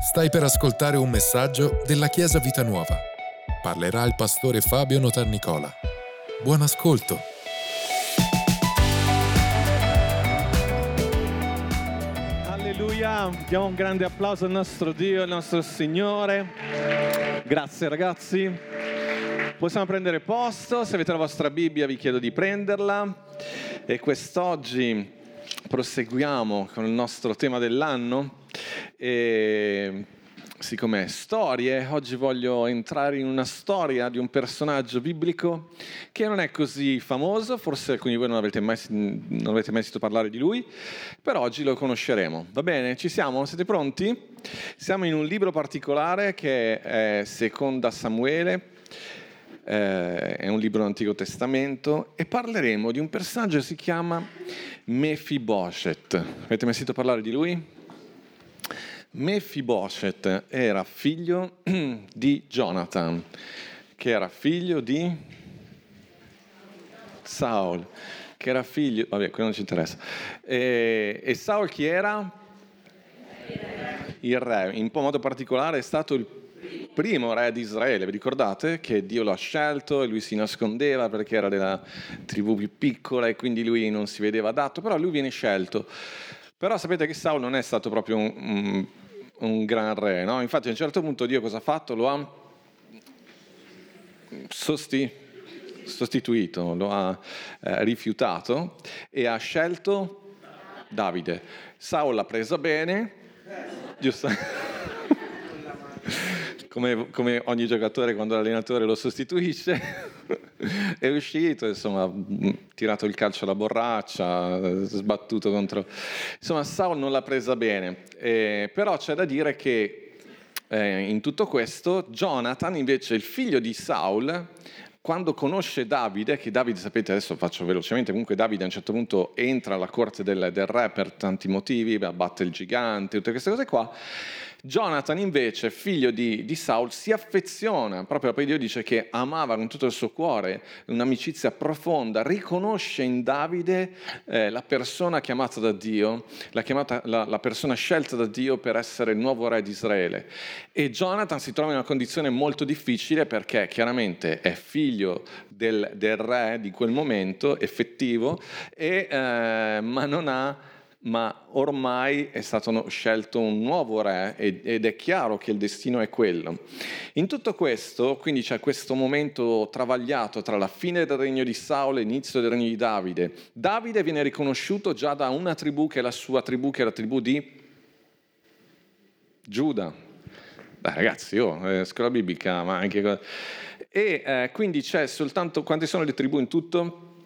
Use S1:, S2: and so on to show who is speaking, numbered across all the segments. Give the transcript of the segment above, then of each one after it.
S1: Stai per ascoltare un messaggio della Chiesa Vita Nuova. Parlerà il pastore Fabio Notarnicola. Buon ascolto.
S2: Alleluia, diamo un grande applauso al nostro Dio, al nostro Signore. Grazie ragazzi. Possiamo prendere posto, se avete la vostra Bibbia vi chiedo di prenderla e quest'oggi proseguiamo con il nostro tema dell'anno e siccome è storie, oggi voglio entrare in una storia di un personaggio biblico che non è così famoso, forse alcuni di voi non avete mai, non avete mai sentito parlare di lui, però oggi lo conosceremo. Va bene? Ci siamo? Siete pronti? Siamo in un libro particolare che è Seconda Samuele, eh, è un libro dell'Antico Testamento e parleremo di un personaggio che si chiama Mephibosheth. Avete mai sentito parlare di lui? Mephibosheth era figlio di Jonathan, che era figlio di Saul, che era figlio... Vabbè, quello non ci interessa. E, e Saul chi era? Il re. In modo particolare è stato il primo re di Israele, vi ricordate che Dio l'ha scelto e lui si nascondeva perché era della tribù più piccola e quindi lui non si vedeva adatto, però lui viene scelto. Però sapete che Saul non è stato proprio un, un, un gran re, no? Infatti a un certo punto Dio cosa ha fatto? Lo ha sosti, sostituito, lo ha eh, rifiutato e ha scelto Davide. Saul l'ha presa bene, giusto? Come, come, ogni giocatore quando l'allenatore lo sostituisce, è uscito, insomma, tirato il calcio alla borraccia, sbattuto contro... Insomma, Saul non l'ha presa bene, eh, però c'è da dire che eh, in tutto questo Jonathan, invece il figlio di Saul, quando conosce Davide, che Davide, sapete, adesso faccio velocemente, comunque Davide a un certo punto entra alla corte del, del re per tanti motivi, abbatte il gigante, tutte queste cose qua, Jonathan invece, figlio di, di, Saul, si affeziona, proprio poi Dio dice che amava con tutto il suo cuore, un'amicizia profonda, riconosce in Davide eh, la persona chiamata da Dio, la, chiamata, la, la, persona scelta da Dio per essere il nuovo re di Israele. E Jonathan si trova in una condizione molto difficile perché chiaramente è figlio del, del re di quel momento, effettivo, e, eh, ma non ha ma ormai è stato scelto un nuovo re ed è chiaro che il destino è quello. In tutto questo, quindi c'è questo momento travagliato tra la fine del regno di Saul e l'inizio del regno di Davide. Davide viene riconosciuto già da una tribù che è la sua tribù, che è la tribù di Giuda. Beh, ragazzi, io, oh, eh, scuola biblica, ma anche... E eh, quindi c'è soltanto... Quante sono le tribù in tutto?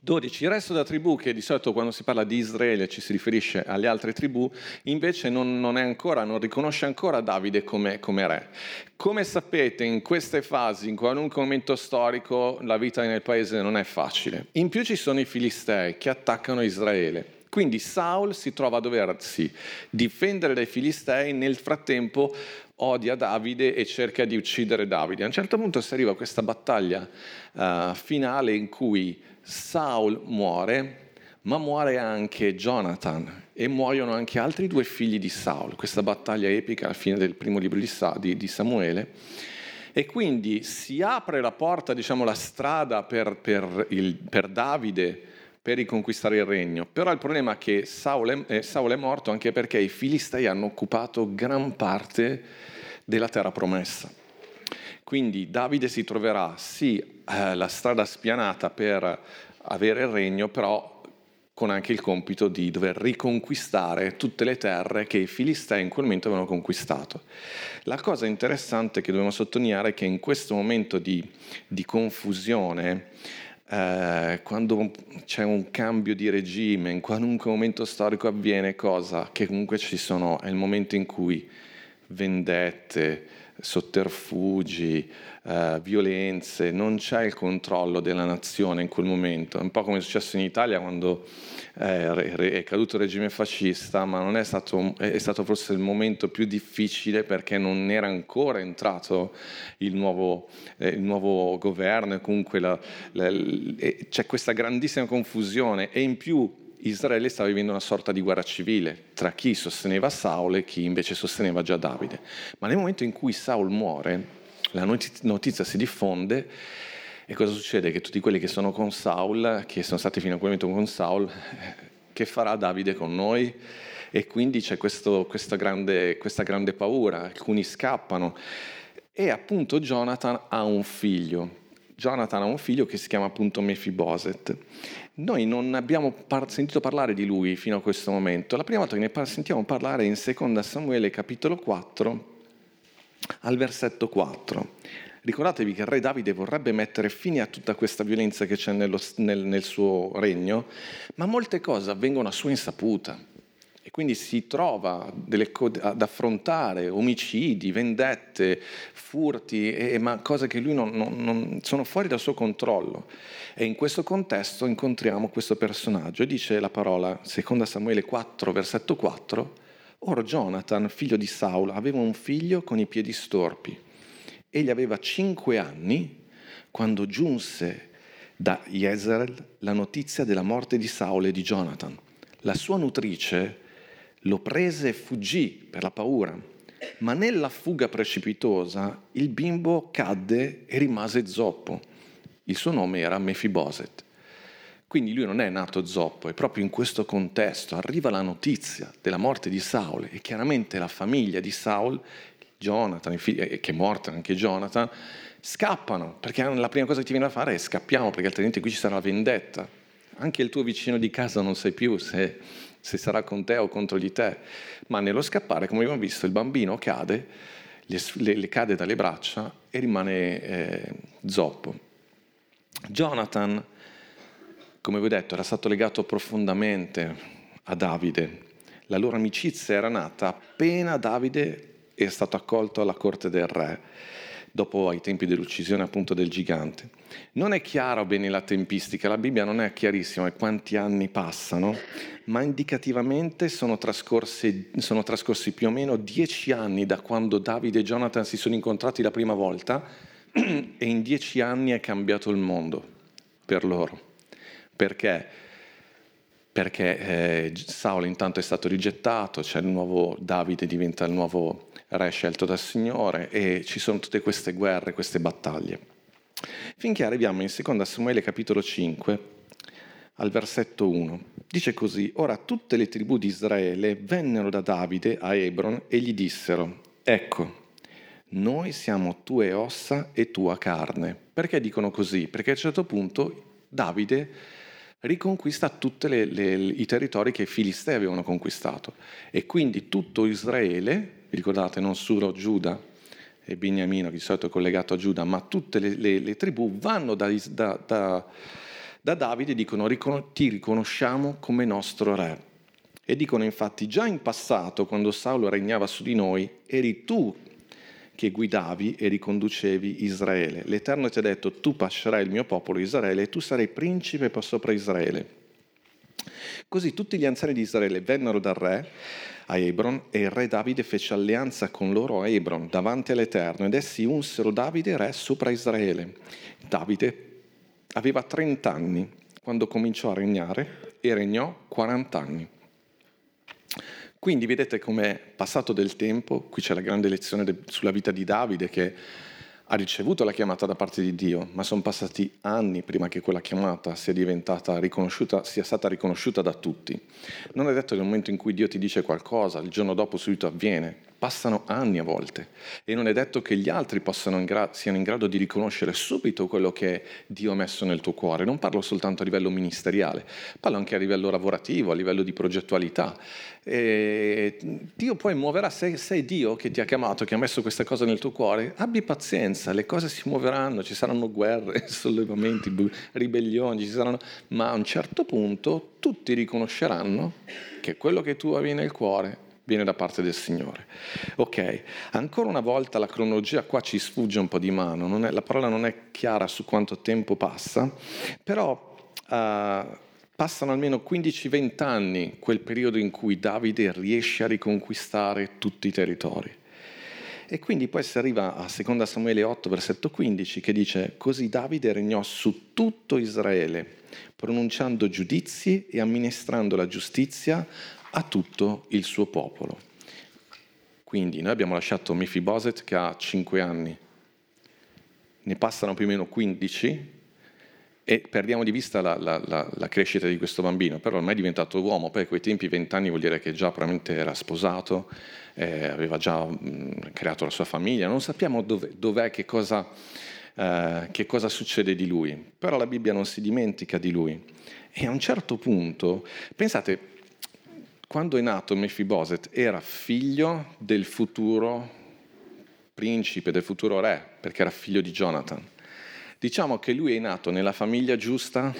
S2: 12. Il resto della tribù, che di solito quando si parla di Israele ci si riferisce alle altre tribù, invece non, non, ancora, non riconosce ancora Davide come, come, re. Come sapete, in queste fasi, in qualunque momento storico, la vita nel paese non è facile. In più ci sono i filistei che attaccano Israele. Quindi Saul si trova a doversi difendere dai filistei, nel frattempo odia Davide e cerca di uccidere Davide. A un certo punto si arriva a questa battaglia uh, finale in cui Saul muore, ma muore anche Jonathan e muoiono anche altri due figli di Saul, questa battaglia epica alla fine del primo libro di, Samuele. E quindi si apre la porta, diciamo la strada per, per, il, per Davide per riconquistare il regno. Però il problema è che Saul è, eh, Saul è morto anche perché i filistei hanno occupato gran parte della terra promessa. Quindi Davide si troverà sì eh, la strada spianata per avere il regno, però con anche il compito di dover riconquistare tutte le terre che i Filistei in quel momento avevano conquistato. La cosa interessante che dobbiamo sottolineare è che in questo momento di, di confusione, eh, quando c'è un cambio di regime, in qualunque momento storico avviene cosa, che comunque ci sono, è il momento in cui vendette, sotterfugi, eh, violenze, non c'è il controllo della nazione in quel momento. È un po' come è successo in Italia quando eh, è caduto il regime fascista, ma non è stato, è stato forse il momento più difficile perché non era ancora entrato il nuovo, eh, il nuovo governo e comunque la, la, c'è questa grandissima confusione e in più Israele stava vivendo una sorta di guerra civile tra chi sosteneva Saul e chi invece sosteneva già Davide. Ma nel momento in cui Saul muore, la notizia si diffonde e cosa succede? Che tutti quelli che sono con Saul, che sono stati fino a quel momento con Saul, che farà Davide con noi? E quindi c'è questo, questa, grande, questa grande paura, alcuni scappano. E appunto Jonathan ha un figlio, Jonathan ha un figlio che si chiama appunto Mephiboset. Noi non abbiamo par- sentito parlare di lui fino a questo momento. La prima volta che ne par- sentiamo parlare è in 2 Samuele capitolo 4 al versetto 4. Ricordatevi che il re Davide vorrebbe mettere fine a tutta questa violenza che c'è nello, nel, nel suo regno, ma molte cose avvengono a sua insaputa e quindi si trova delle, ad affrontare omicidi, vendette, furti, e, ma cose che lui non, non, non, sono fuori dal suo controllo. E in questo contesto incontriamo questo personaggio e dice la parola, seconda Samuele 4, versetto 4, Or Jonathan, figlio di Saul, aveva un figlio con i piedi storpi. Egli aveva cinque anni quando giunse da Jezreel la notizia della morte di Saul e di Jonathan. La sua nutrice lo prese e fuggì per la paura, ma nella fuga precipitosa il bimbo cadde e rimase zoppo. Il suo nome era Mefiboset. Quindi lui non è nato zoppo, è proprio in questo contesto arriva la notizia della morte di Saul e chiaramente la famiglia di Saul, Jonathan, che è morto anche Jonathan, scappano perché la prima cosa che ti viene da fare è scappiamo perché altrimenti qui ci sarà la vendetta. Anche il tuo vicino di casa non sai più se se sarà con te o contro di te, ma nello scappare, come abbiamo visto, il bambino cade, le, le cade dalle braccia e rimane eh, zoppo. Jonathan, come vi ho detto, era stato legato profondamente a Davide. La loro amicizia era nata appena Davide è stato accolto alla corte del re dopo ai tempi dell'uccisione appunto del gigante. Non è chiaro bene la tempistica, la Bibbia non è chiarissima quanti anni passano, ma indicativamente sono trascorsi, sono trascorsi più o meno dieci anni da quando Davide e Jonathan si sono incontrati la prima volta e in dieci anni è cambiato il mondo per loro. Perché? Perché eh, Saulo intanto è stato rigettato, c'è il nuovo Davide diventa il nuovo re scelto dal Signore e ci sono tutte queste guerre, queste battaglie. Finché arriviamo in 2 Samuele capitolo 5 al versetto 1. Dice così, ora tutte le tribù di Israele vennero da Davide a Hebron e gli dissero, ecco, noi siamo tue ossa e tua carne. Perché dicono così? Perché a un certo punto Davide riconquista tutti i territori che i Filistei avevano conquistato e quindi tutto Israele ricordate, non solo Giuda e Beniamino, che di solito è collegato a Giuda, ma tutte le, le, le tribù vanno da, da, da, da Davide e dicono ti riconosciamo come nostro re. E dicono infatti già in passato, quando Saulo regnava su di noi, eri tu che guidavi e riconducevi Israele. L'Eterno ti ha detto, tu pascerai il mio popolo Israele e tu sarai principe sopra Israele. Così tutti gli anziani di Israele vennero dal re a Hebron e il re Davide fece alleanza con loro a Hebron davanti all'Eterno ed essi unsero Davide re sopra Israele. Davide aveva 30 anni quando cominciò a regnare e regnò 40 anni. Quindi vedete com'è passato del tempo, qui c'è la grande lezione de- sulla vita di Davide che ha ricevuto la chiamata da parte di Dio, ma sono passati anni prima che quella chiamata sia, sia stata riconosciuta da tutti. Non è detto che nel momento in cui Dio ti dice qualcosa, il giorno dopo subito avviene, passano anni a volte e non è detto che gli altri in gra- siano in grado di riconoscere subito quello che Dio ha messo nel tuo cuore. Non parlo soltanto a livello ministeriale, parlo anche a livello lavorativo, a livello di progettualità. E Dio poi muoverà, se sei Dio che ti ha chiamato, che ha messo queste cose nel tuo cuore, abbi pazienza, le cose si muoveranno, ci saranno guerre, sollevamenti, ribellioni, saranno... ma a un certo punto tutti riconosceranno che quello che tu avevi nel cuore viene da parte del Signore. Ok, ancora una volta la cronologia qua ci sfugge un po' di mano, è, la parola non è chiara su quanto tempo passa, però uh, passano almeno 15-20 anni quel periodo in cui Davide riesce a riconquistare tutti i territori. E quindi poi si arriva a 2 Samuele 8, versetto 15, che dice, così Davide regnò su tutto Israele, pronunciando giudizi e amministrando la giustizia a tutto il suo popolo. Quindi noi abbiamo lasciato Mefiboset che ha 5 anni, ne passano più o meno 15 e perdiamo di vista la, la, la, la, crescita di questo bambino, però ormai è diventato uomo, poi a quei tempi 20 anni vuol dire che già probabilmente era sposato, eh, aveva già mh, creato la sua famiglia, non sappiamo dove, dov'è, che cosa, eh, che cosa succede di lui, però la Bibbia non si dimentica di lui. E a un certo punto, pensate, quando è nato Mefiboset era figlio del futuro principe, del futuro re, perché era figlio di Jonathan. Diciamo che lui è nato nella famiglia giusta,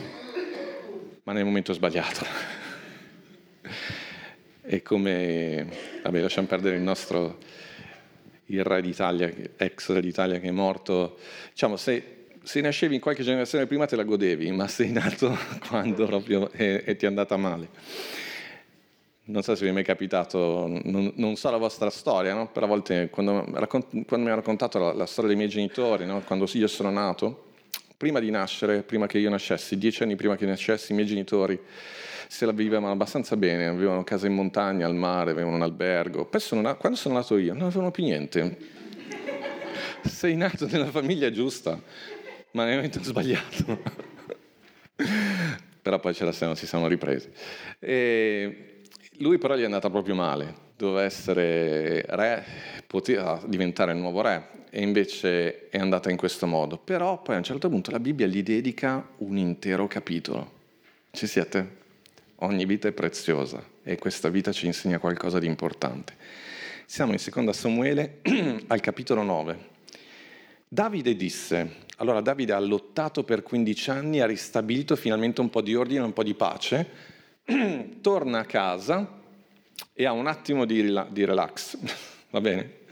S2: ma nel momento sbagliato. È come, vabbè, lasciamo perdere il nostro, il re d'Italia, ex re d'Italia che è morto. Diciamo, se, se nascevi in qualche generazione prima te la godevi, ma sei nato quando proprio e, e ti è andata male. Non so se vi è mai capitato, non, non so la vostra storia, no? però a volte quando, quando mi ha raccontato la, la, storia dei miei genitori, no? quando io sono nato, prima di nascere, prima che io nascessi, dieci anni prima che nascessi, i miei genitori se la vivevano abbastanza bene, avevano casa in montagna, al mare, avevano un albergo. Poi sono, quando sono nato io non avevano più niente. Sei nato nella famiglia giusta, ma nel momento sbagliato. però poi ce la siamo, si sono ripresi. E lui però gli è andata proprio male, doveva essere re, poteva diventare il nuovo re e invece è andata in questo modo. Però poi a un certo punto la Bibbia gli dedica un intero capitolo. Ci siete? Ogni vita è preziosa e questa vita ci insegna qualcosa di importante. Siamo in seconda Samuele al capitolo 9. Davide disse, allora Davide ha lottato per 15 anni, ha ristabilito finalmente un po' di ordine, un po' di pace, torna a casa e ha un attimo di, relax, va bene?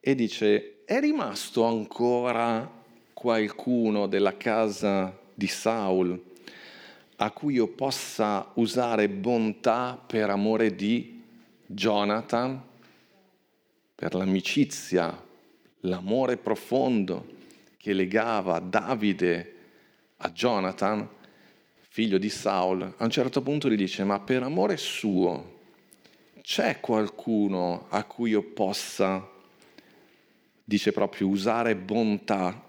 S2: E dice, è rimasto ancora qualcuno della casa di Saul a cui io possa usare bontà per amore di Jonathan, per l'amicizia, l'amore profondo che legava Davide a Jonathan, figlio di Saul, a un certo punto gli dice, ma per amore suo c'è qualcuno a cui io possa dice proprio usare bontà.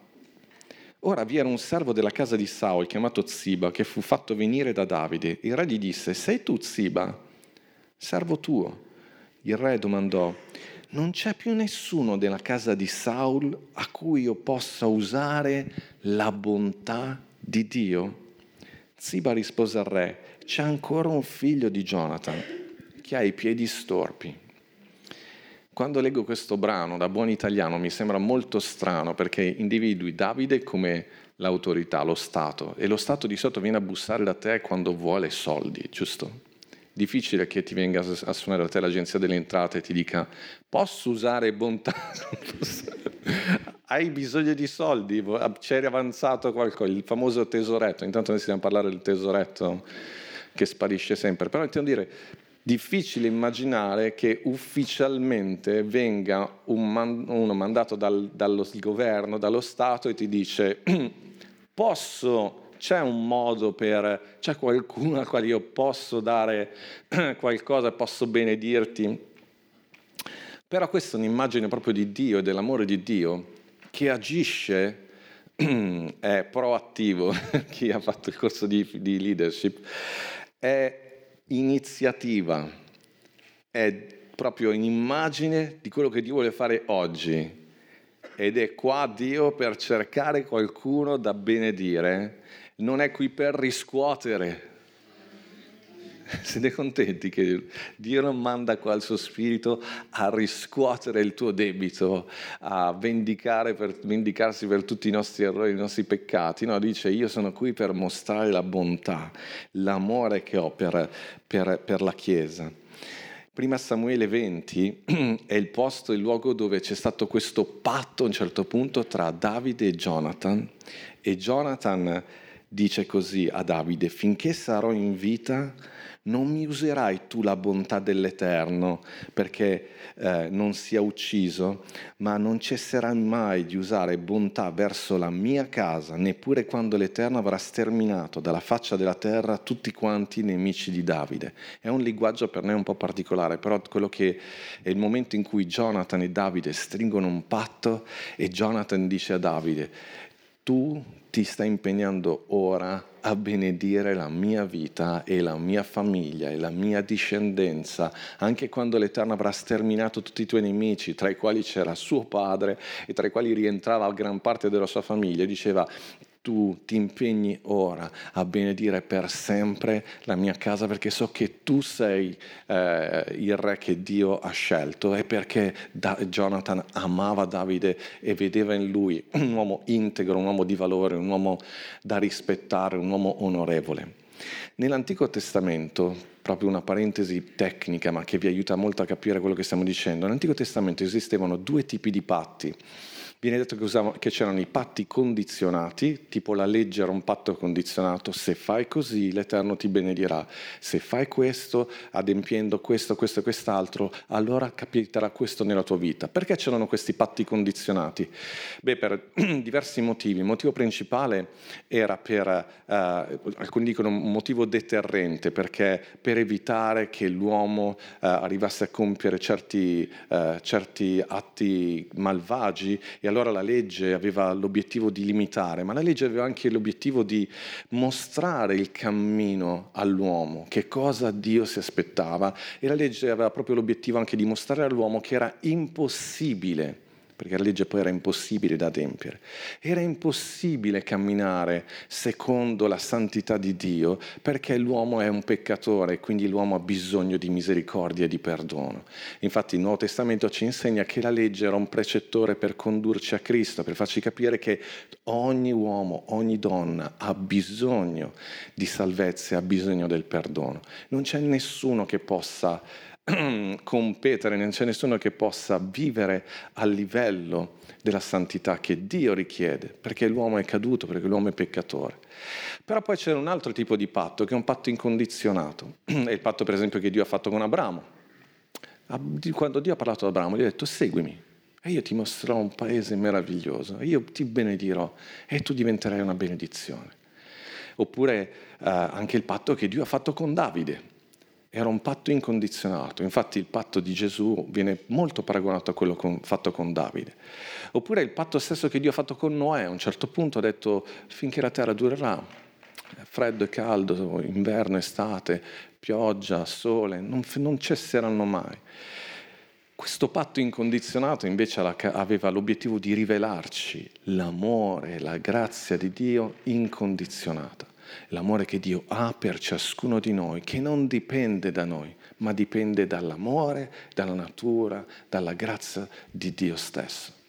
S2: Ora vi era un servo della casa di Saul chiamato Ziba che fu fatto venire da Davide. Il re gli disse, sei tu Ziba, servo tuo? Il re domandò, non c'è più nessuno della casa di Saul a cui io possa usare la bontà di Dio? Ziba rispose al re, c'è ancora un figlio di Jonathan che ha i piedi storpi. Quando leggo questo brano da buon italiano mi sembra molto strano perché individui Davide come l'autorità, lo Stato, e lo Stato di sotto viene a bussare da te quando vuole soldi, giusto? Difficile che ti venga a suonare da te l'agenzia delle entrate e ti dica posso usare bontà? Hai bisogno di soldi? C'eri avanzato qualcosa, il famoso tesoretto, intanto noi stiamo a parlare del tesoretto che sparisce sempre, però intendo dire difficile immaginare che ufficialmente venga un man- uno mandato dal, dallo governo, dallo Stato e ti dice posso, c'è un modo per, c'è qualcuno al quale io posso dare qualcosa, posso benedirti. Però questa è un'immagine proprio di Dio e dell'amore di Dio che agisce, è proattivo, chi ha fatto il corso di, di leadership, è iniziativa, è proprio un'immagine di quello che Dio vuole fare oggi. Ed è qua Dio per cercare qualcuno da benedire, non è qui per riscuotere. Siete contenti che Dio non manda qua il suo spirito a riscuotere il tuo debito, a per, vendicarsi per tutti i nostri errori, i nostri peccati? No, dice io sono qui per mostrare la bontà, l'amore che ho per, per, per la Chiesa. Prima Samuele 20 è il posto, il luogo dove c'è stato questo patto a un certo punto tra Davide e Jonathan. E Jonathan dice così a Davide, finché sarò in vita non mi userai tu la bontà dell'Eterno perché eh, non sia ucciso, ma non cesserai mai di usare bontà verso la mia casa, neppure quando l'Eterno avrà sterminato dalla faccia della terra tutti quanti i nemici di Davide. È un linguaggio per noi un po' particolare, però quello che è il momento in cui Jonathan e Davide stringono un patto e Jonathan dice a Davide, tu ti stai impegnando ora a benedire la mia vita e la mia famiglia e la mia discendenza, anche quando l'Eterno avrà sterminato tutti i tuoi nemici, tra i quali c'era suo padre e tra i quali rientrava gran parte della sua famiglia. Diceva, tu ti impegni ora a benedire per sempre la mia casa perché so che tu sei eh, il re che Dio ha scelto e perché da- Jonathan amava Davide e vedeva in lui un uomo integro, un uomo di valore, un uomo da rispettare, un uomo onorevole. Nell'Antico Testamento, proprio una parentesi tecnica ma che vi aiuta molto a capire quello che stiamo dicendo, nell'Antico Testamento esistevano due tipi di patti Viene detto che, usavano, che, c'erano i patti condizionati, tipo la legge era un patto condizionato, se fai così l'Eterno ti benedirà, se fai questo, adempiendo questo, questo e quest'altro, allora capiterà questo nella tua vita. Perché c'erano questi patti condizionati? Beh, per diversi motivi. Il motivo principale era per, eh, alcuni dicono un motivo deterrente, perché per evitare che l'uomo eh, arrivasse a compiere certi, eh, certi atti malvagi e allora la legge aveva l'obiettivo di limitare, ma la legge aveva anche l'obiettivo di mostrare il cammino all'uomo, che cosa Dio si aspettava e la legge aveva proprio l'obiettivo anche di mostrare all'uomo che era impossibile perché la legge poi era impossibile da adempiere. Era impossibile camminare secondo la santità di Dio perché l'uomo è un peccatore e quindi l'uomo ha bisogno di misericordia e di perdono. Infatti il Nuovo Testamento ci insegna che la legge era un precettore per condurci a Cristo, per farci capire che ogni uomo, ogni donna ha bisogno di salvezza e ha bisogno del perdono. Non c'è nessuno che possa competere, non c'è nessuno che possa vivere a livello della santità che Dio richiede, perché l'uomo è caduto, perché l'uomo è peccatore. Però poi c'è un altro tipo di patto, che è un patto incondizionato. È il patto, per esempio, che Dio ha fatto con Abramo. Quando Dio ha parlato ad Abramo, gli ha detto seguimi e io ti mostrerò un paese meraviglioso, io ti benedirò e tu diventerai una benedizione. Oppure eh, anche il patto che Dio ha fatto con Davide era un patto incondizionato, infatti il patto di Gesù viene molto paragonato a quello con, fatto con Davide. Oppure il patto stesso che Dio ha fatto con Noè, a un certo punto ha detto finché la terra durerà, freddo e caldo, inverno, estate, pioggia, sole, non, non cesseranno mai. Questo patto incondizionato invece aveva l'obiettivo di rivelarci l'amore, la grazia di Dio incondizionata l'amore che Dio ha per ciascuno di noi, che non dipende da noi, ma dipende dall'amore, dalla natura, dalla grazia di Dio stesso.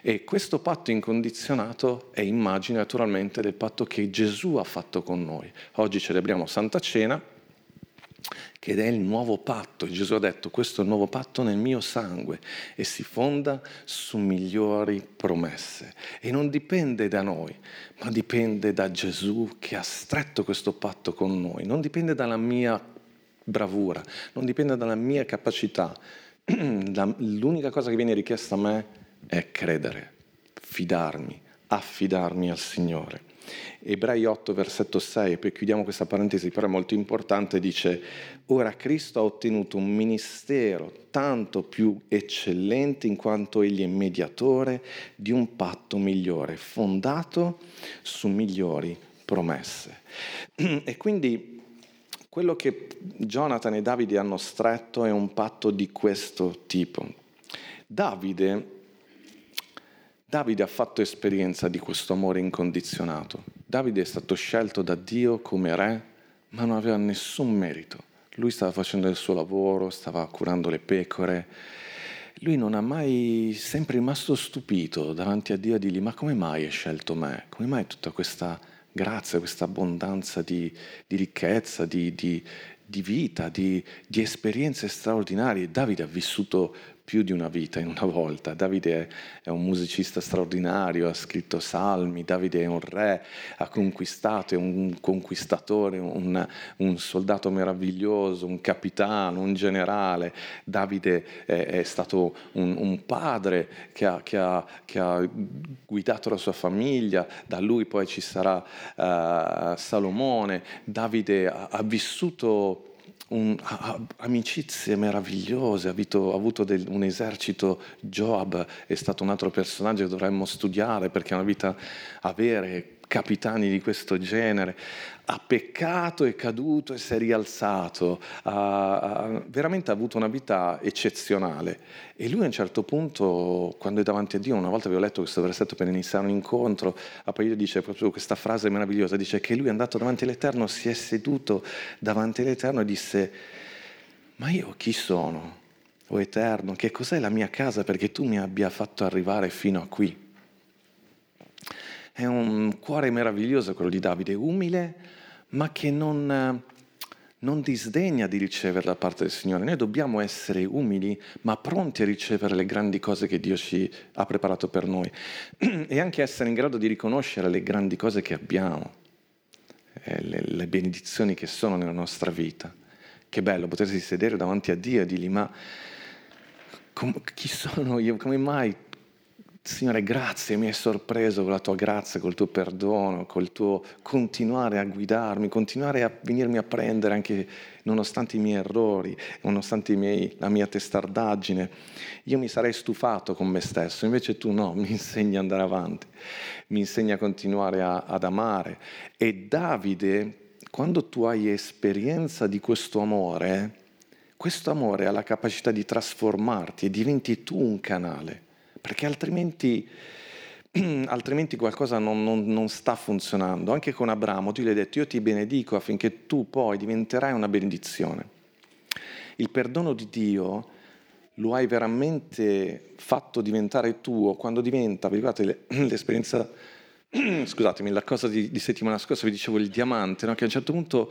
S2: E questo patto incondizionato è immagine naturalmente del patto che Gesù ha fatto con noi. Oggi celebriamo Santa Cena ed è il nuovo patto. Gesù ha detto questo è il nuovo patto nel mio sangue e si fonda su migliori promesse. E non dipende da noi, ma dipende da Gesù che ha stretto questo patto con noi. Non dipende dalla mia bravura, non dipende dalla mia capacità. L'unica cosa che viene richiesta a me è credere, fidarmi, affidarmi al Signore. Ebrei 8, versetto 6, e poi chiudiamo questa parentesi, però è molto importante, dice, ora Cristo ha ottenuto un ministero tanto più eccellente in quanto egli è mediatore di un patto migliore, fondato su migliori promesse. E quindi quello che Jonathan e Davide hanno stretto è un patto di questo tipo. Davide Davide ha fatto esperienza di questo amore incondizionato. Davide è stato scelto da Dio come re, ma non aveva nessun merito. Lui stava facendo il suo lavoro, stava curando le pecore. Lui non ha mai, sempre rimasto stupito davanti a Dio a dirgli, ma come mai hai scelto me? Come mai tutta questa grazia, questa abbondanza di, di ricchezza, di, di, di vita, di, di esperienze straordinarie? Davide ha vissuto più di una vita in una volta. Davide è un musicista straordinario, ha scritto salmi, Davide è un re, ha conquistato, è un conquistatore, un, un soldato meraviglioso, un capitano, un generale. Davide è, è stato un, un padre che ha, che, ha, che ha, guidato la sua famiglia, da lui poi ci sarà uh, Salomone. Davide ha, ha vissuto un, ha, amicizie meravigliose, ha avuto, ha avuto del, un esercito, Joab è stato un altro personaggio che dovremmo studiare perché è una vita avere capitani di questo genere, ha peccato, è caduto e si è rialzato, ha, ha veramente avuto una vita eccezionale. E lui a un certo punto, quando è davanti a Dio, una volta avevo letto questo versetto per iniziare un incontro, a poi dice proprio questa frase meravigliosa, dice che lui è andato davanti all'Eterno, si è seduto davanti all'Eterno e disse, ma io chi sono? O Eterno, che cos'è la mia casa perché tu mi abbia fatto arrivare fino a qui? È un cuore meraviglioso quello di Davide, umile, ma che non, non disdegna di ricevere da parte del Signore. Noi dobbiamo essere umili, ma pronti a ricevere le grandi cose che Dio ci ha preparato per noi e anche essere in grado di riconoscere le grandi cose che abbiamo, eh, le, le benedizioni che sono nella nostra vita. Che bello potersi sedere davanti a Dio e dirgli, ma com- chi sono io? Come mai Signore, grazie, mi hai sorpreso con la tua grazia, col tuo perdono, col tuo continuare a guidarmi, continuare a venirmi a prendere anche nonostante i miei errori, nonostante miei, la mia testardaggine. Io mi sarei stufato con me stesso, invece tu no, mi insegni ad andare avanti, mi insegni a continuare a, ad amare. E Davide, quando tu hai esperienza di questo amore, questo amore ha la capacità di trasformarti e diventi tu un canale perché altrimenti, altrimenti qualcosa non, non, non, sta funzionando. Anche con Abramo, tu gli hai detto, io ti benedico affinché tu poi diventerai una benedizione. Il perdono di Dio lo hai veramente fatto diventare tuo quando diventa, vi ricordate l'esperienza, scusatemi, la cosa di, di, settimana scorsa, vi dicevo il diamante, no? che a un certo punto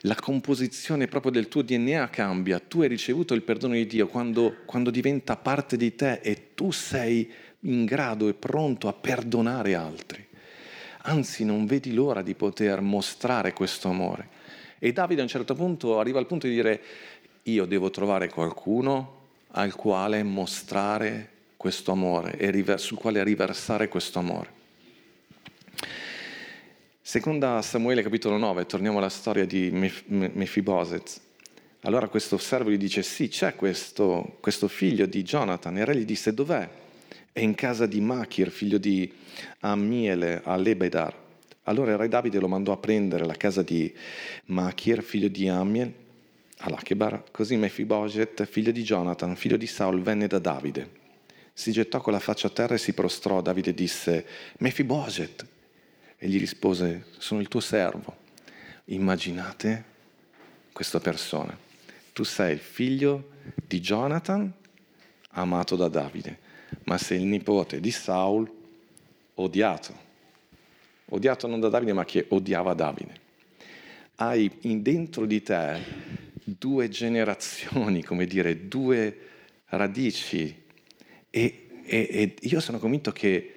S2: la composizione proprio del tuo DNA cambia, tu hai ricevuto il perdono di Dio quando, quando diventa parte di te e tu sei in grado e pronto a perdonare altri. Anzi, non vedi l'ora di poter mostrare questo amore. E Davide a un certo punto arriva al punto di dire, io devo trovare qualcuno al quale mostrare questo amore e sul quale riversare questo amore. Seconda Samuele capitolo 9, torniamo alla storia di Mefiboset. Allora questo servo gli dice, sì, c'è questo, questo figlio di Jonathan. E il re gli disse, dov'è? È in casa di Machir, figlio di Amiele, a Lebedar. Allora il re Davide lo mandò a prendere la casa di Machir, figlio di Amiel, a Lachebar. Così Mefiboset, figlio di Jonathan, figlio di Saul, venne da Davide. Si gettò con la faccia a terra e si prostrò. Davide disse, Mefiboset, e gli rispose, sono il tuo servo. Immaginate questa persona. Tu sei il figlio di Jonathan, amato da Davide, ma sei il nipote di Saul, odiato. Odiato non da Davide, ma che odiava Davide. Hai dentro di te due generazioni, come dire, due radici. E, e, e io sono convinto che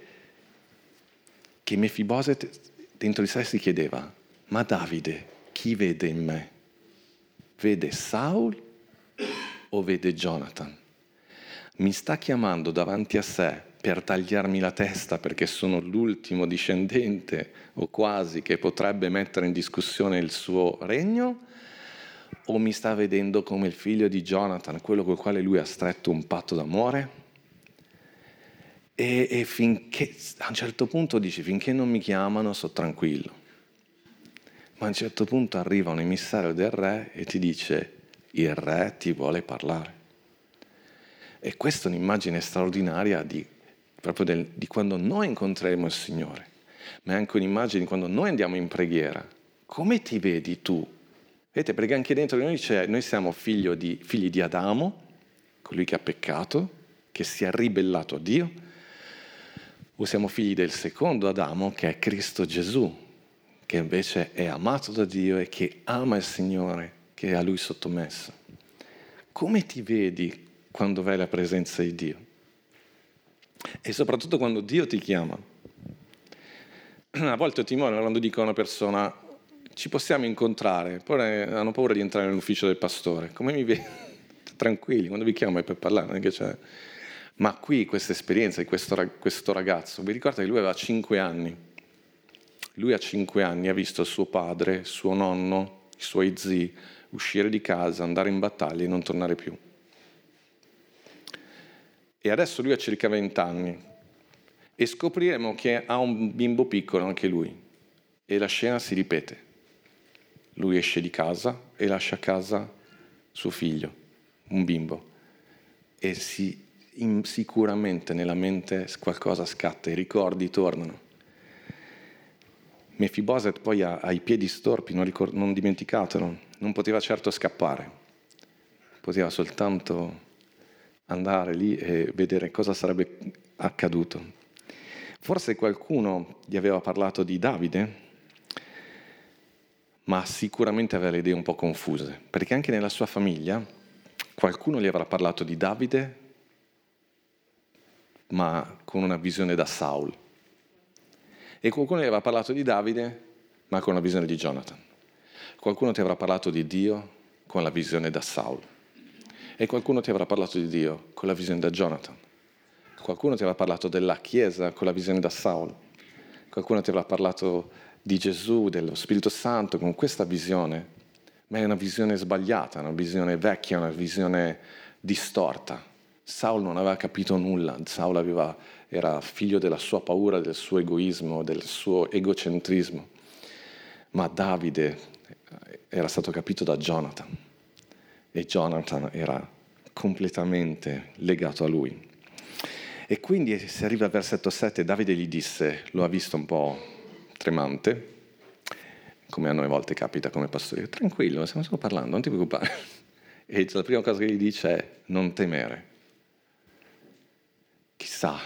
S2: che Mefiboset dentro di sé si chiedeva, ma Davide chi vede in me? Vede Saul o vede Jonathan? Mi sta chiamando davanti a sé per tagliarmi la testa perché sono l'ultimo discendente o quasi che potrebbe mettere in discussione il suo regno? O mi sta vedendo come il figlio di Jonathan, quello col quale lui ha stretto un patto d'amore? E, e finché, a un certo punto dici, finché non mi chiamano sto tranquillo. Ma a un certo punto arriva un emissario del re e ti dice, il re ti vuole parlare. E questa è un'immagine straordinaria di, proprio del, di quando noi incontreremo il Signore, ma è anche un'immagine di quando noi andiamo in preghiera. Come ti vedi tu? Vedete, perché anche dentro di noi c'è, noi siamo di, figli di Adamo, colui che ha peccato, che si è ribellato a Dio, o siamo figli del secondo Adamo, che è Cristo Gesù, che invece è amato da Dio e che ama il Signore, che è a Lui sottomesso. Come ti vedi quando vai alla presenza di Dio. E soprattutto quando Dio ti chiama. A volte ho timore quando dico a una persona ci possiamo incontrare, poi hanno paura di entrare nell'ufficio del pastore. Come mi vedi? Tranquilli, quando vi chiamo è per parlare, non è che c'è... Ma qui questa esperienza di questo, questo ragazzo, vi ricordate che lui aveva 5 anni. Lui a 5 anni ha visto suo padre, suo nonno, i suoi zii uscire di casa, andare in battaglia e non tornare più. E adesso lui ha circa 20 anni e scopriremo che ha un bimbo piccolo anche lui e la scena si ripete. Lui esce di casa e lascia a casa suo figlio, un bimbo, e si in, sicuramente nella mente qualcosa scatta, i ricordi tornano. Mefiboset poi ha, ha i piedi storpi, non, ricord- non dimenticatelo, non poteva certo scappare, poteva soltanto andare lì e vedere cosa sarebbe accaduto. Forse qualcuno gli aveva parlato di Davide, ma sicuramente aveva le idee un po' confuse, perché anche nella sua famiglia qualcuno gli avrà parlato di Davide ma con una visione da Saul. E qualcuno ti avrà parlato di Davide, ma con una visione di Jonathan. Qualcuno ti avrà parlato di Dio con la visione da Saul. E qualcuno ti avrà parlato di Dio con la visione da Jonathan. Qualcuno ti avrà parlato della Chiesa con la visione da Saul. Qualcuno ti avrà parlato di Gesù, dello Spirito Santo con questa visione, ma è una visione sbagliata, una visione vecchia, una visione distorta. Saul non aveva capito nulla, Saul aveva, era figlio della sua paura, del suo egoismo, del suo egocentrismo, ma Davide era stato capito da Jonathan e Jonathan era completamente legato a lui. E quindi si arriva al versetto 7, Davide gli disse, lo ha visto un po' tremante, come a noi volte capita come pastore, tranquillo, stiamo solo parlando, non ti preoccupare. E la prima cosa che gli dice è non temere. Chissà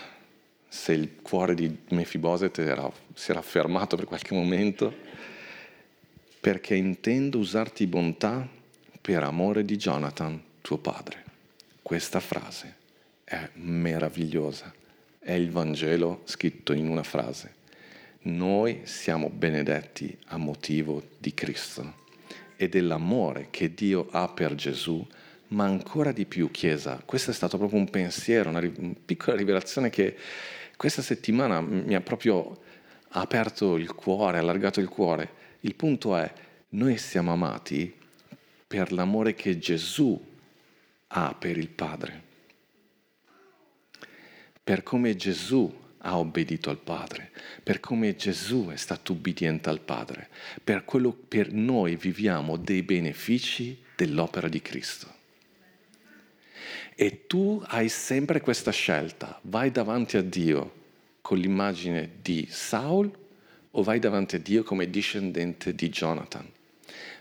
S2: se il cuore di Mefiboset era, si era fermato per qualche momento, perché intendo usarti bontà per amore di Jonathan, tuo padre. Questa frase è meravigliosa, è il Vangelo scritto in una frase. Noi siamo benedetti a motivo di Cristo e dell'amore che Dio ha per Gesù ma ancora di più, Chiesa, questo è stato proprio un pensiero, una, una piccola rivelazione che questa settimana mi ha proprio aperto il cuore, allargato il cuore. Il punto è, noi siamo amati per l'amore che Gesù ha per il Padre, per come Gesù ha obbedito al Padre, per come Gesù è stato ubbidiente al Padre, per quello per noi viviamo dei benefici dell'opera di Cristo. E tu hai sempre questa scelta, vai davanti a Dio con l'immagine di Saul o vai davanti a Dio come discendente di Jonathan?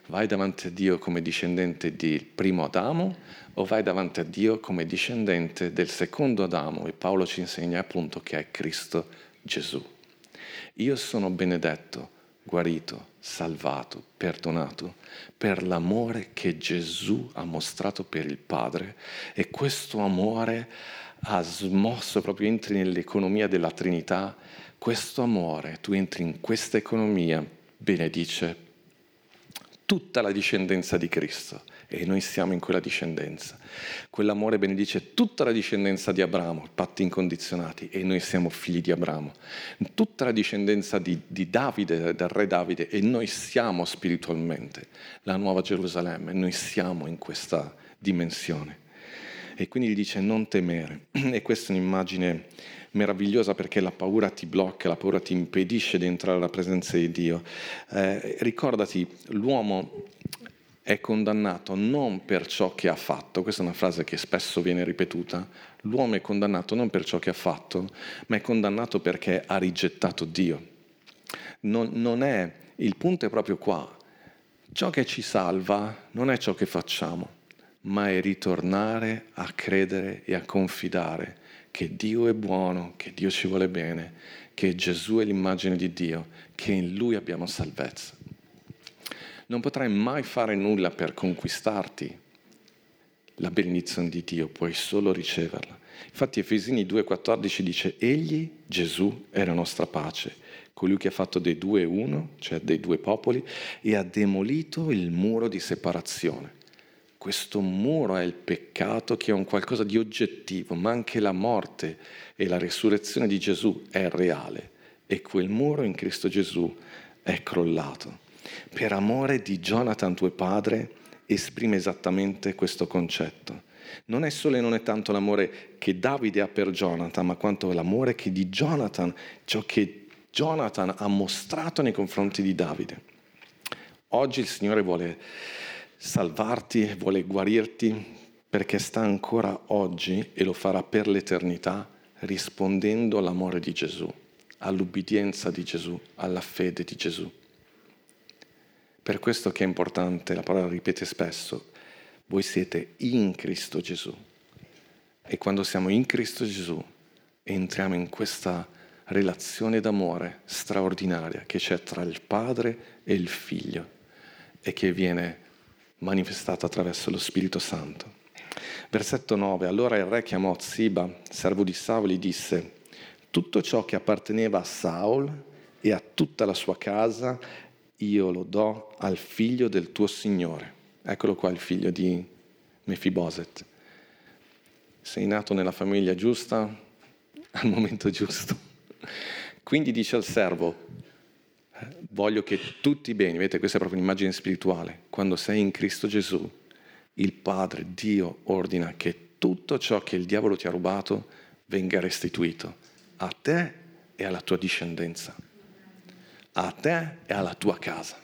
S2: Vai davanti a Dio come discendente del primo Adamo o vai davanti a Dio come discendente del secondo Adamo? E Paolo ci insegna appunto che è Cristo Gesù. Io sono benedetto, guarito, salvato, perdonato per l'amore che Gesù ha mostrato per il Padre. E questo amore ha smosso, proprio entri nell'economia della Trinità, questo amore, tu entri in questa economia, benedice tutta la discendenza di Cristo e noi siamo in quella discendenza. Quell'amore benedice tutta la discendenza di Abramo, patti incondizionati, e noi siamo figli di Abramo. Tutta la discendenza di, di Davide, del re Davide, e noi siamo spiritualmente la nuova Gerusalemme, noi siamo in questa dimensione. E quindi gli dice non temere. E questa è un'immagine meravigliosa perché la paura ti blocca, la paura ti impedisce di entrare alla presenza di Dio. Eh, ricordati, l'uomo è condannato non per ciò che ha fatto, questa è una frase che spesso viene ripetuta, l'uomo è condannato non per ciò che ha fatto, ma è condannato perché ha rigettato Dio. Non, non è, il punto è proprio qua, ciò che ci salva non è ciò che facciamo, ma è ritornare a credere e a confidare che Dio è buono, che Dio ci vuole bene, che Gesù è l'immagine di Dio, che in Lui abbiamo salvezza non potrai mai fare nulla per conquistarti la benedizione di Dio, puoi solo riceverla. Infatti Efesini 2,14 dice, Egli, Gesù, è la nostra pace, colui che ha fatto dei due uno, cioè dei due popoli, e ha demolito il muro di separazione. Questo muro è il peccato che è un qualcosa di oggettivo, ma anche la morte e la risurrezione di Gesù è reale e quel muro in Cristo Gesù è crollato. Per amore di Jonathan tuo padre esprime esattamente questo concetto. Non è solo e non è tanto l'amore che Davide ha per Jonathan, ma quanto l'amore che di Jonathan, ciò che Jonathan ha mostrato nei confronti di Davide. Oggi il Signore vuole salvarti, vuole guarirti perché sta ancora oggi e lo farà per l'eternità rispondendo all'amore di Gesù, all'ubbidienza di Gesù, alla fede di Gesù. Per questo che è importante, la parola ripete spesso, voi siete in Cristo Gesù. E quando siamo in Cristo Gesù entriamo in questa relazione d'amore straordinaria che c'è tra il Padre e il Figlio e che viene manifestata attraverso lo Spirito Santo. Versetto 9. Allora il re chiamò Ziba, servo di Saul, e disse, tutto ciò che apparteneva a Saul e a tutta la sua casa io lo do al figlio del tuo Signore. Eccolo qua il figlio di Mefiboset. Sei nato nella famiglia giusta al momento giusto. Quindi dice al servo, voglio che tutti i beni, vedete questa è proprio un'immagine spirituale, quando sei in Cristo Gesù, il Padre, Dio ordina che tutto ciò che il diavolo ti ha rubato venga restituito a te e alla tua discendenza a te e alla tua casa.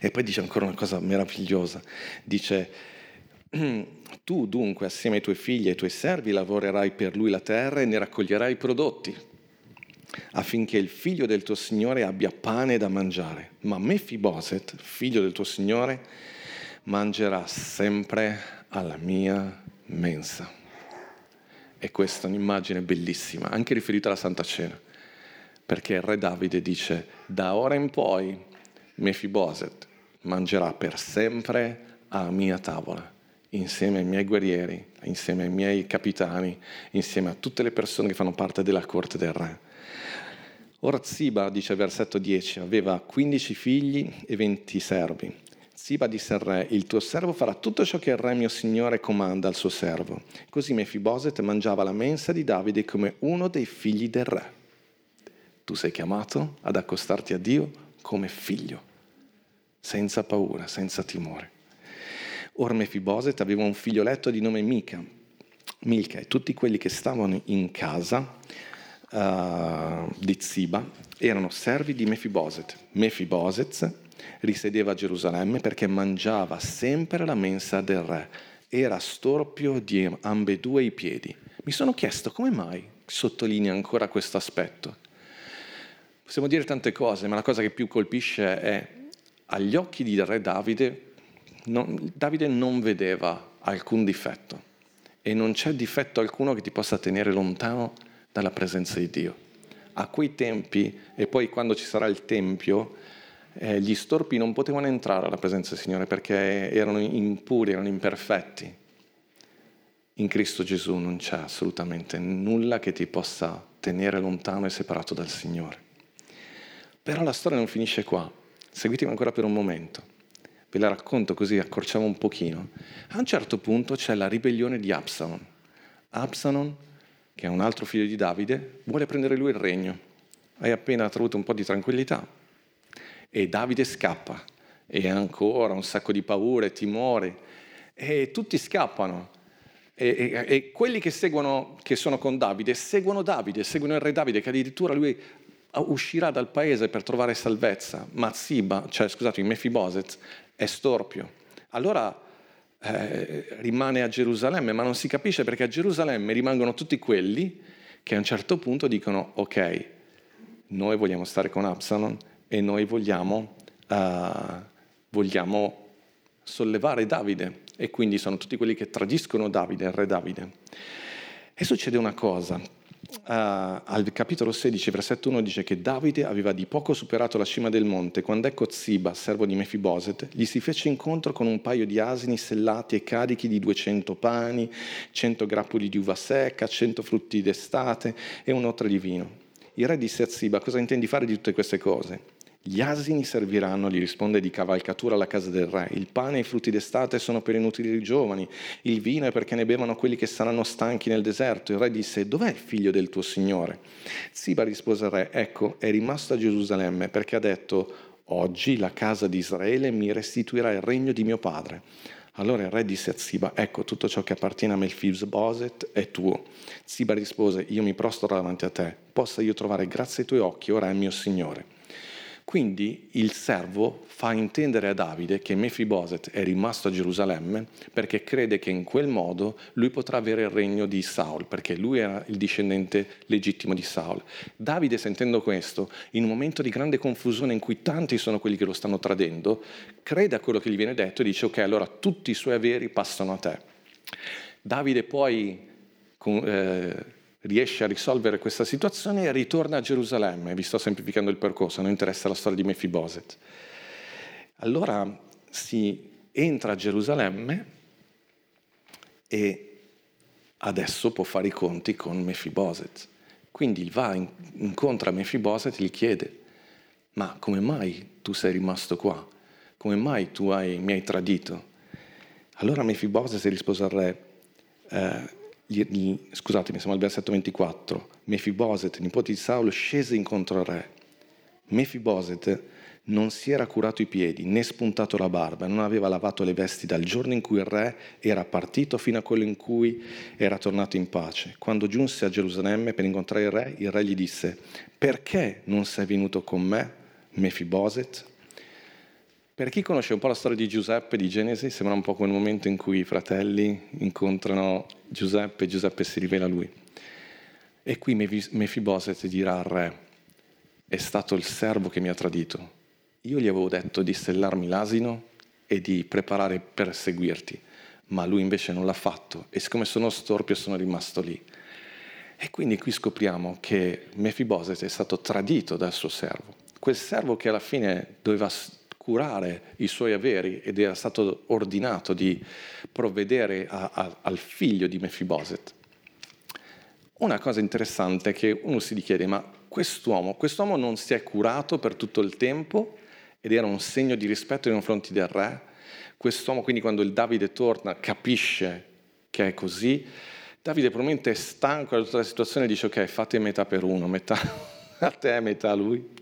S2: E poi dice ancora una cosa meravigliosa, dice, tu dunque assieme ai tuoi figli e ai tuoi servi lavorerai per lui la terra e ne raccoglierai i prodotti, affinché il figlio del tuo Signore abbia pane da mangiare. Ma Mefiboset, figlio del tuo Signore, mangerà sempre alla mia mensa. E questa è un'immagine bellissima, anche riferita alla Santa Cena perché il re Davide dice, da ora in poi Mefiboset mangerà per sempre alla mia tavola, insieme ai miei guerrieri, insieme ai miei capitani, insieme a tutte le persone che fanno parte della corte del re. Ora Ziba, dice il versetto 10, aveva 15 figli e 20 servi. Ziba disse al re, il tuo servo farà tutto ciò che il re mio signore comanda al suo servo. Così Mefiboset mangiava la mensa di Davide come uno dei figli del re. Tu sei chiamato ad accostarti a Dio come figlio, senza paura, senza timore. Or Mefiboset aveva un figlioletto di nome Mica, Milca e tutti quelli che stavano in casa uh, di Ziba erano servi di Mefiboset. Mefiboset risiedeva a Gerusalemme perché mangiava sempre la mensa del re. Era storpio di ambedue i piedi. Mi sono chiesto come mai sottolinea ancora questo aspetto. Possiamo dire tante cose, ma la cosa che più colpisce è agli occhi di re Davide, non, Davide non vedeva alcun difetto e non c'è difetto alcuno che ti possa tenere lontano dalla presenza di Dio. A quei tempi, e poi quando ci sarà il Tempio, eh, gli storpi non potevano entrare alla presenza del Signore perché erano impuri, erano imperfetti. In Cristo Gesù non c'è assolutamente nulla che ti possa tenere lontano e separato dal Signore. Però la storia non finisce qua. Seguitemi ancora per un momento. Ve la racconto così accorciamo un pochino. A un certo punto c'è la ribellione di Absalon. Absalon, che è un altro figlio di Davide, vuole prendere lui il regno. Hai appena avuto un po' di tranquillità. E Davide scappa. E ancora un sacco di paure, timore. E tutti scappano. E, e, e, quelli che seguono, che sono con Davide, seguono Davide, seguono il re Davide, che addirittura lui uscirà dal paese per trovare salvezza, ma Ziba, cioè scusate, Mefiboset è storpio. Allora eh, rimane a Gerusalemme, ma non si capisce perché a Gerusalemme rimangono tutti quelli che a un certo punto dicono ok, noi vogliamo stare con Absalom e noi vogliamo, uh, vogliamo sollevare Davide e quindi sono tutti quelli che tradiscono Davide, il re Davide. E succede una cosa, al capitolo 16, versetto 1 dice che Davide aveva di poco superato la cima del monte quando ecco Ziba, servo di Mefiboset, gli si fece incontro con un paio di asini sellati e carichi di 200 pani, 100 grappoli di uva secca, 100 frutti d'estate e un'otra di vino. Il re disse a Ziba, cosa intendi fare di tutte queste cose? Gli asini serviranno, gli risponde, di cavalcatura alla casa del re. Il pane e i frutti d'estate sono per i nutili giovani. Il vino è perché ne bevono quelli che saranno stanchi nel deserto. Il re disse, dov'è il figlio del tuo signore? Ziba rispose al re, ecco, è rimasto a Gerusalemme perché ha detto, oggi la casa di Israele mi restituirà il regno di mio padre. Allora il re disse a Ziba, ecco tutto ciò che appartiene a Melfisboset è tuo. Ziba rispose, io mi prostro davanti a te, possa io trovare grazia ai tuoi occhi, ora è mio Signore. Quindi il servo fa intendere a Davide che Mefiboset è rimasto a Gerusalemme perché crede che in quel modo lui potrà avere il regno di Saul, perché lui era il discendente legittimo di Saul. Davide, sentendo questo, in un momento di grande confusione in cui tanti sono quelli che lo stanno tradendo, crede a quello che gli viene detto e dice ok, allora tutti i suoi averi passano a te. Davide poi... Eh, riesce a risolvere questa situazione e ritorna a Gerusalemme. Vi sto semplificando il percorso, non interessa la storia di Mefiboset. Allora si entra a Gerusalemme e adesso può fare i conti con Mefiboset. Quindi va, incontra Mefiboset e gli chiede, ma come mai tu sei rimasto qua? Come mai tu hai, mi hai tradito? Allora Mefiboset rispose al re, eh, gli, scusatemi, siamo al versetto 24. Mefiboset, nipote di Saulo, scese incontro al re. Mefiboset non si era curato i piedi, né spuntato la barba, non aveva lavato le vesti dal giorno in cui il re era partito fino a quello in cui era tornato in pace. Quando giunse a Gerusalemme per incontrare il re, il re gli disse, perché non sei venuto con me, Mefiboset? Per chi conosce un po' la storia di Giuseppe di Genesi, sembra un po' quel momento in cui i fratelli incontrano Giuseppe e Giuseppe si rivela a lui. E qui Mefiboset dirà al re, è stato il servo che mi ha tradito. Io gli avevo detto di stellarmi l'asino e di preparare per seguirti, ma lui invece non l'ha fatto e siccome sono storpio sono rimasto lì. E quindi qui scopriamo che Mefiboset è stato tradito dal suo servo, quel servo che alla fine doveva curare i suoi averi ed era stato ordinato di provvedere a, a, al figlio di Mefiboset. Una cosa interessante è che uno si chiede, ma quest'uomo, quest'uomo non si è curato per tutto il tempo ed era un segno di rispetto nei confronti del re? Quest'uomo quindi quando il Davide torna capisce che è così? Davide probabilmente è stanco da tutta la situazione e dice ok fate metà per uno, metà a te, metà a lui.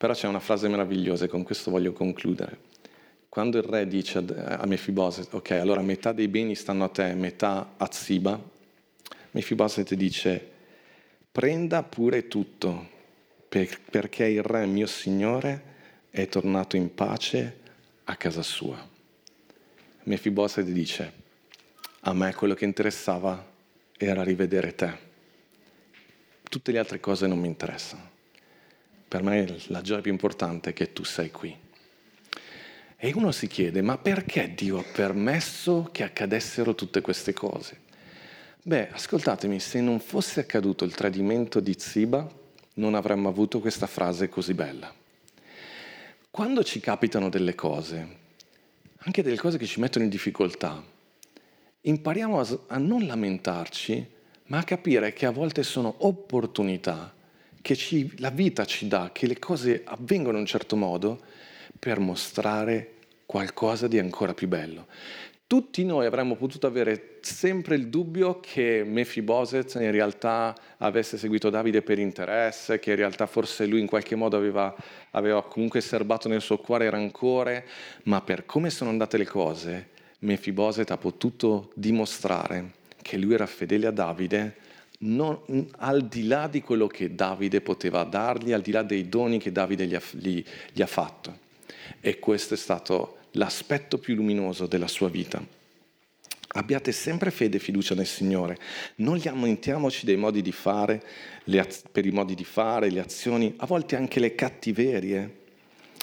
S2: Però c'è una frase meravigliosa e con questo voglio concludere. Quando il re dice a Mefiboset, ok, allora metà dei beni stanno a te, metà a Ziba, Mefiboset dice, prenda pure tutto, perché il re mio signore è tornato in pace a casa sua. Mefiboset dice, a me quello che interessava era rivedere te. Tutte le altre cose non mi interessano per me la gioia più importante è che tu sei qui. E uno si chiede, ma perché Dio ha permesso che accadessero tutte queste cose? Beh, ascoltatemi, se non fosse accaduto il tradimento di Ziba, non avremmo avuto questa frase così bella. Quando ci capitano delle cose, anche delle cose che ci mettono in difficoltà, impariamo a, non lamentarci, ma a capire che a volte sono opportunità che ci, la vita ci dà, che le cose avvengono in un certo modo per mostrare qualcosa di ancora più bello. Tutti noi avremmo potuto avere sempre il dubbio che Mefiboset in realtà avesse seguito Davide per interesse, che in realtà forse lui in qualche modo aveva, aveva comunque serbato nel suo cuore rancore, ma per come sono andate le cose, Mefiboset ha potuto dimostrare che lui era fedele a Davide non, al di là di quello che Davide poteva dargli, al di là dei doni che Davide gli ha, gli, gli ha fatto. E questo è stato l'aspetto più luminoso della sua vita. Abbiate sempre fede e fiducia nel Signore. Non lamentiamoci dei modi di fare, az- per i modi di fare, le azioni, a volte anche le cattiverie.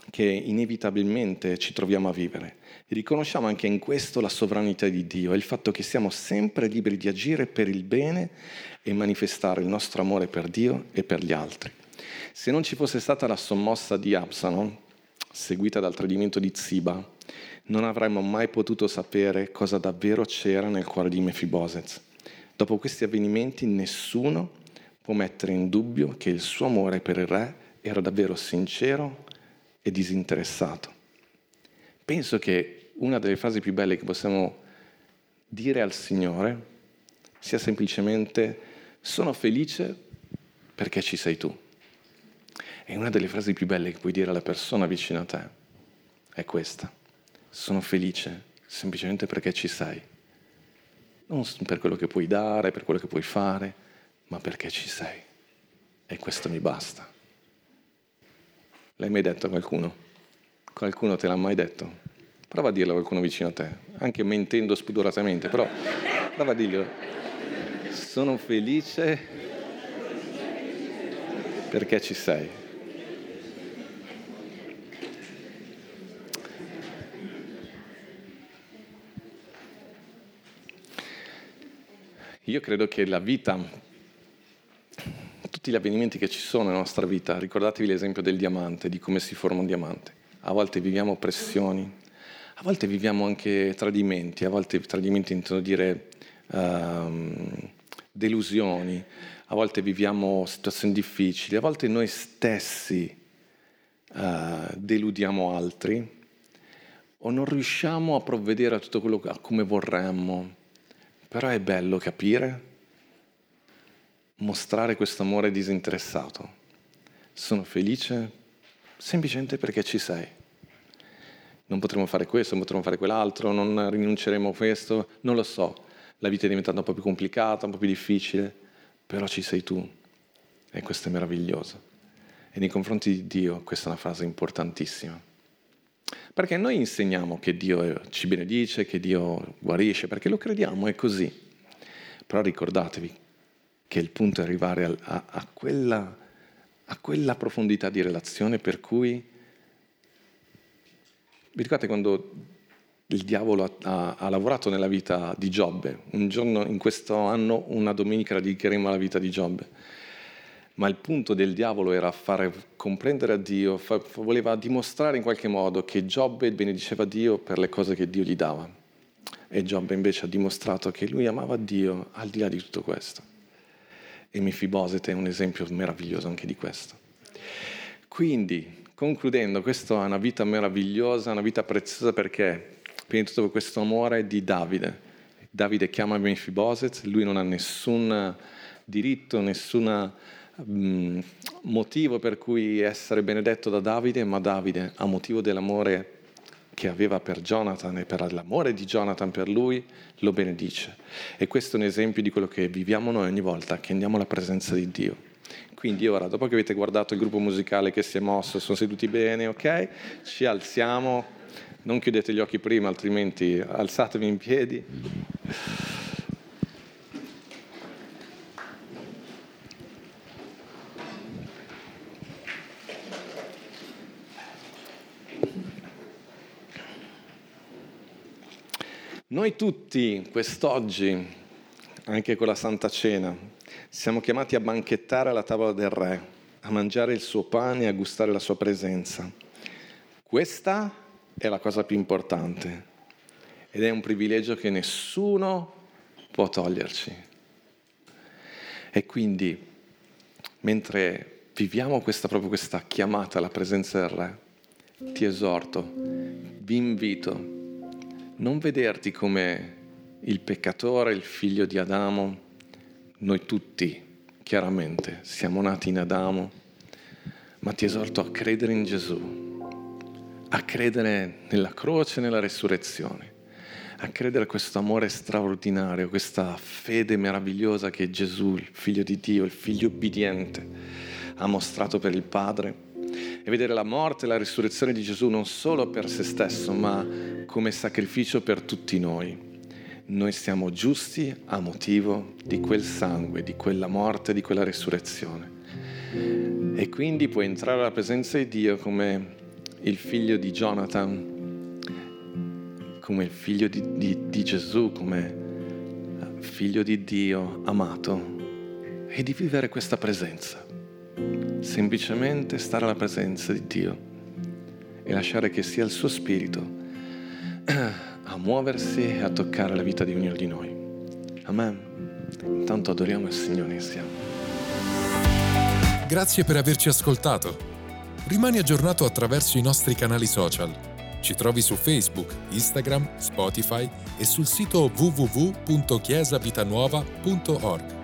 S2: che inevitabilmente ci troviamo a vivere. Riconosciamo anche in questo la sovranità di Dio e il fatto che siamo sempre liberi di agire per il bene e manifestare il nostro amore per Dio e per gli altri. Se non ci fosse stata la sommossa di Absalom, seguita dal tradimento di Ziba, non avremmo mai potuto sapere cosa davvero c'era nel cuore di Mefiboset. Dopo questi avvenimenti nessuno può mettere in dubbio che il suo amore per il re era davvero sincero e disinteressato. Penso che una delle frasi più belle che possiamo dire al Signore sia semplicemente sono felice perché ci sei tu. E una delle frasi più belle che puoi dire alla persona vicino a te è questa. Sono felice semplicemente perché ci sei. Non per quello che puoi dare, per quello che puoi fare, ma perché ci sei. E questo mi basta. L'hai mai detto a qualcuno? Qualcuno te l'ha mai detto? Prova a dirlo a qualcuno vicino a te, anche mentendo spudoratamente, però prova a dirlo. Sono felice perché ci sei. Io credo che la vita tutti gli avvenimenti che ci sono nella nostra vita, ricordatevi l'esempio del diamante, di come si forma un diamante. A volte viviamo pressioni, a volte viviamo anche tradimenti, a volte tradimenti intendo dire um, delusioni, a volte viviamo situazioni difficili, a volte noi stessi uh, deludiamo altri o non riusciamo a provvedere a tutto quello a come vorremmo. Però è bello capire mostrare questo amore disinteressato. Sono felice semplicemente perché ci sei. Non potremo fare questo, non potremo fare quell'altro, non rinunceremo a questo, non lo so. La vita è diventata un po' più complicata, un po' più difficile, però ci sei tu e questo è meraviglioso. E nei confronti di Dio questa è una frase importantissima. Perché noi insegniamo che Dio ci benedice, che Dio guarisce, perché lo crediamo, è così. Però ricordatevi che il punto è arrivare a, a, a, quella, a quella profondità di relazione per cui... Vi ricordate quando il diavolo ha, ha, ha, lavorato nella vita di Giobbe. Un giorno in questo anno, una domenica, la dedicheremo alla vita di Giobbe. Ma il punto del diavolo era fare comprendere a Dio, fa, voleva dimostrare in qualche modo che Giobbe benediceva Dio per le cose che Dio gli dava. E Giobbe invece ha dimostrato che lui amava Dio al di là di tutto questo e Mefibosete è un esempio meraviglioso anche di questo. Quindi, concludendo, questa è una vita meravigliosa, una vita preziosa perché, prima di tutto, questo amore di Davide. Davide chiama Mefiboset, lui non ha nessun diritto, nessun motivo per cui essere benedetto da Davide, ma Davide ha motivo dell'amore che aveva per Jonathan e per l'amore di Jonathan per lui, lo benedice. E questo è un esempio di quello che viviamo noi ogni volta che andiamo alla presenza di Dio. Quindi ora, dopo che avete guardato il gruppo musicale che si è mosso, sono seduti bene, ok? Ci alziamo, non chiudete gli occhi prima, altrimenti alzatevi in piedi. Noi tutti quest'oggi, anche con la Santa Cena, siamo chiamati a banchettare alla tavola del Re, a mangiare il suo pane e a gustare la sua presenza. Questa è la cosa più importante ed è un privilegio che nessuno può toglierci. E quindi, mentre viviamo questa, proprio questa chiamata alla presenza del Re, ti esorto, vi invito non vederti come il peccatore, il figlio di Adamo, noi tutti chiaramente siamo nati in Adamo, ma ti esorto a credere in Gesù, a credere nella croce e nella resurrezione, a credere a questo amore straordinario, questa fede meravigliosa che Gesù, il figlio di Dio, il figlio obbediente, ha mostrato per il Padre e vedere la morte e la risurrezione di Gesù non solo per se stesso, ma come sacrificio per tutti noi. Noi siamo giusti a motivo di quel sangue, di quella morte, di quella risurrezione. E quindi puoi entrare alla presenza di Dio come il figlio di Jonathan, come il figlio di, di, di Gesù, come figlio di Dio amato, e di vivere questa presenza. Semplicemente stare alla presenza di Dio e lasciare che sia il suo spirito a muoversi e a toccare la vita di ognuno di noi. Amen. Intanto adoriamo il Signore insieme.
S1: Grazie per averci ascoltato. Rimani aggiornato attraverso i nostri canali social. Ci trovi su Facebook, Instagram, Spotify e sul sito www.chiesavitanuova.org.